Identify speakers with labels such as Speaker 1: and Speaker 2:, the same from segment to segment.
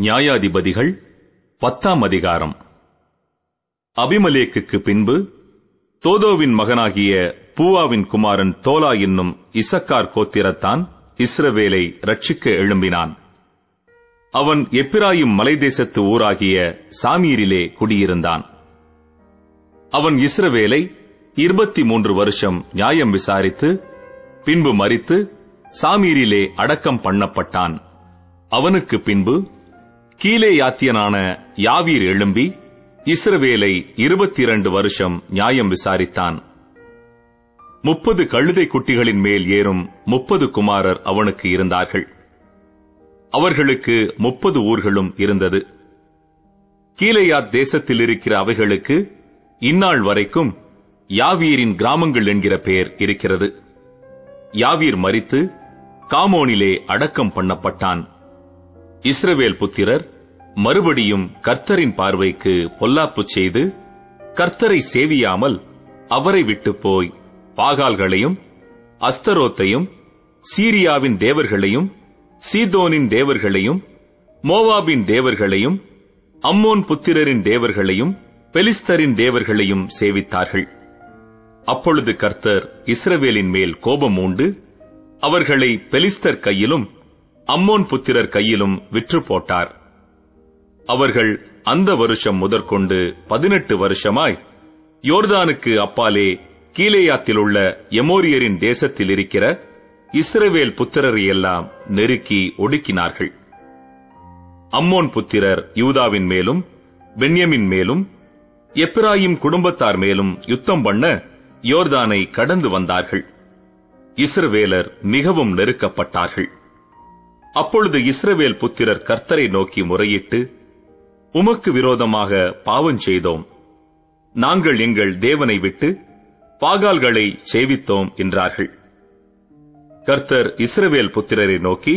Speaker 1: நியாயாதிபதிகள் பத்தாம் அதிகாரம். அபிமலேக்குக்கு பின்பு தோதோவின் மகனாகிய பூவாவின் குமாரன் தோலா என்னும் இசக்கார் கோத்திரத்தான் இஸ்ரவேலை ரட்சிக்க எழும்பினான். அவன் எப்பிராயும் மலைதேசத்து ஊராகிய சாமீரிலே குடியிருந்தான். அவன் இஸ்ரவேலை இருபத்தி மூன்று வருஷம் நியாயம் விசாரித்து பின்பு மறித்து சாமீரிலே அடக்கம் பண்ணப்பட்டான். அவனுக்கு பின்பு கீழே யாத்தியனான யாவீர் எழும்பி இஸ்ரவேலை இருபத்தி இரண்டு வருஷம் நியாயம் விசாரித்தான். முப்பது கழுதை குட்டிகளின் மேல் ஏறும் முப்பது குமாரர் அவனுக்கு இருந்தார்கள். அவர்களுக்கு முப்பது ஊர்களும் இருந்தது. கீலேயாத் தேசத்தில் இருக்கிற அவைகளுக்கு இந்நாள் வரைக்கும் யாவீரின் கிராமங்கள் என்கிற பெயர் இருக்கிறது. யாவீர் மரித்து காமோனிலே அடக்கம் பண்ணப்பட்டான். இஸ்ரவேல் புத்திரர் மறுபடியும் கர்த்தரின் பார்வைக்கு பொல்லாப்பு செய்து கர்த்தரை சேவியாமல் அவரை விட்டு போய் பாகால்களையும் அஸ்தரோத்தையும் சீரியாவின் தேவர்களையும் சீதோனின் தேவர்களையும் மோவாபின் தேவர்களையும் அம்மோன் புத்திரரின் தேவர்களையும் பெலிஸ்தரின் தேவர்களையும் சேவித்தார்கள். அப்பொழுது கர்த்தர் இஸ்ரவேலின் மேல் கோபம் உண்டு அவர்களை பெலிஸ்தர் கையிலும் அம்மோன் புத்திரர் கையிலும் விற்று போட்டார். அவர்கள் அந்த வருஷம் முதற்கொண்டு பதினெட்டு வருஷமாய் யோர்தானுக்கு அப்பாலே கீழேயாத்தில் உள்ள எமோரியரின் தேசத்தில் இருக்கிற இஸ்ரவேல் புத்திரரை எல்லாம் நெருக்கி ஒடுக்கினார்கள். அம்மோன் புத்திரர் யூதாவின் மேலும் பென்யமின் மேலும் எப்ராயிம் குடும்பத்தார் மேலும் யுத்தம் பண்ண யோர்தானை கடந்து வந்தார்கள். இஸ்ரவேலர் மிகவும் நெருக்கப்பட்டார்கள். அப்பொழுது இஸ்ரவேல் புத்திரர் கர்த்தரை நோக்கி முறையிட்டு உமக்கு விரோதமாக பாவம் செய்தோம். நாங்கள் எங்கள் தேவனை விட்டு பாகால்களை சேவித்தோம் என்றார்கள். கர்த்தர் இஸ்ரவேல் புத்திரரை நோக்கி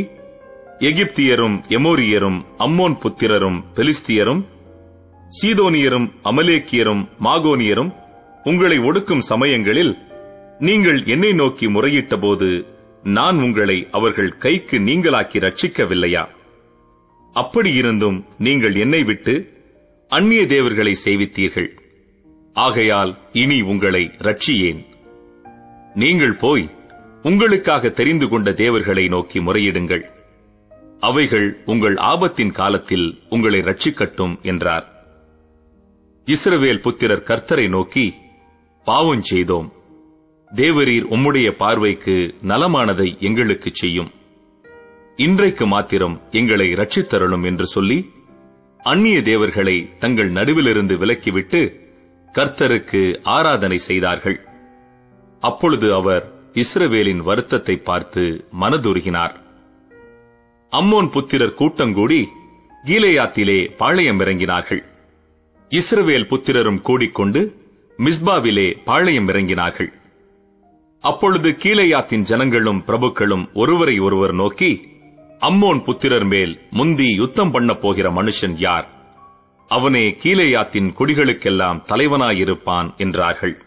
Speaker 1: எகிப்தியரும் எமோரியரும் அம்மோன் புத்திரரும் பெலிஸ்தியரும் சீதோனியரும் அமலேக்கியரும் மாகோனியரும் உங்களை ஒடுக்கும் சமயங்களில் நீங்கள் என்னை நோக்கி முறையிட்டபோது நான் உங்களை அவர்கள் கைக்கு நீங்களாக்கி ரட்சிக்கவில்லையா அப்படியிருந்தும் நீங்கள் என்னை விட்டு அந்நிய தேவர்களை சேவித்தீர்கள். ஆகையால் இனி உங்களை ரட்சியேன் நீங்கள் போய் உங்களுக்காக தெரிந்து கொண்ட தேவர்களை நோக்கி முறையிடுங்கள். அவைகள் உங்கள் ஆபத்தின் காலத்தில் உங்களை ரட்சிக்கட்டும் என்றார். இஸ்ரவேல் புத்திரர் கர்த்தரை நோக்கி பாவம் செய்தோம் தேவரீர் உம்முடைய பார்வைக்கு நலமானதை எங்களுக்கு செய்யும். இன்றைக்கு மாத்திரம் எங்களை ரட்சித்தரணும் என்று சொல்லி அந்நிய தேவர்களை தங்கள் நடுவிலிருந்து விலக்கிவிட்டு கர்த்தருக்கு ஆராதனை செய்தார்கள். அப்பொழுது அவர் இஸ்ரவேலின் வருத்தத்தை பார்த்து மனதுருகினார். அம்மோன் புத்திரர் கூட்டங்கூடி கீலேயாத்திலே பாளையம் இறங்கினார்கள் இஸ்ரவேல் புத்திரரும் கூடிக்கொண்டு மிஸ்பாவிலே பாளையம் இறங்கினார்கள் அப்பொழுது கீழையாத்தின் ஜனங்களும் பிரபுக்களும் ஒருவரை ஒருவர் நோக்கி அம்மோன் புத்திரர் மேல் முந்தி யுத்தம் பண்ணப் போகிற மனுஷன் யார்? அவனே கீழேயாத்தின் குடிகளுக்கெல்லாம் தலைவனாயிருப்பான் என்றார்கள்.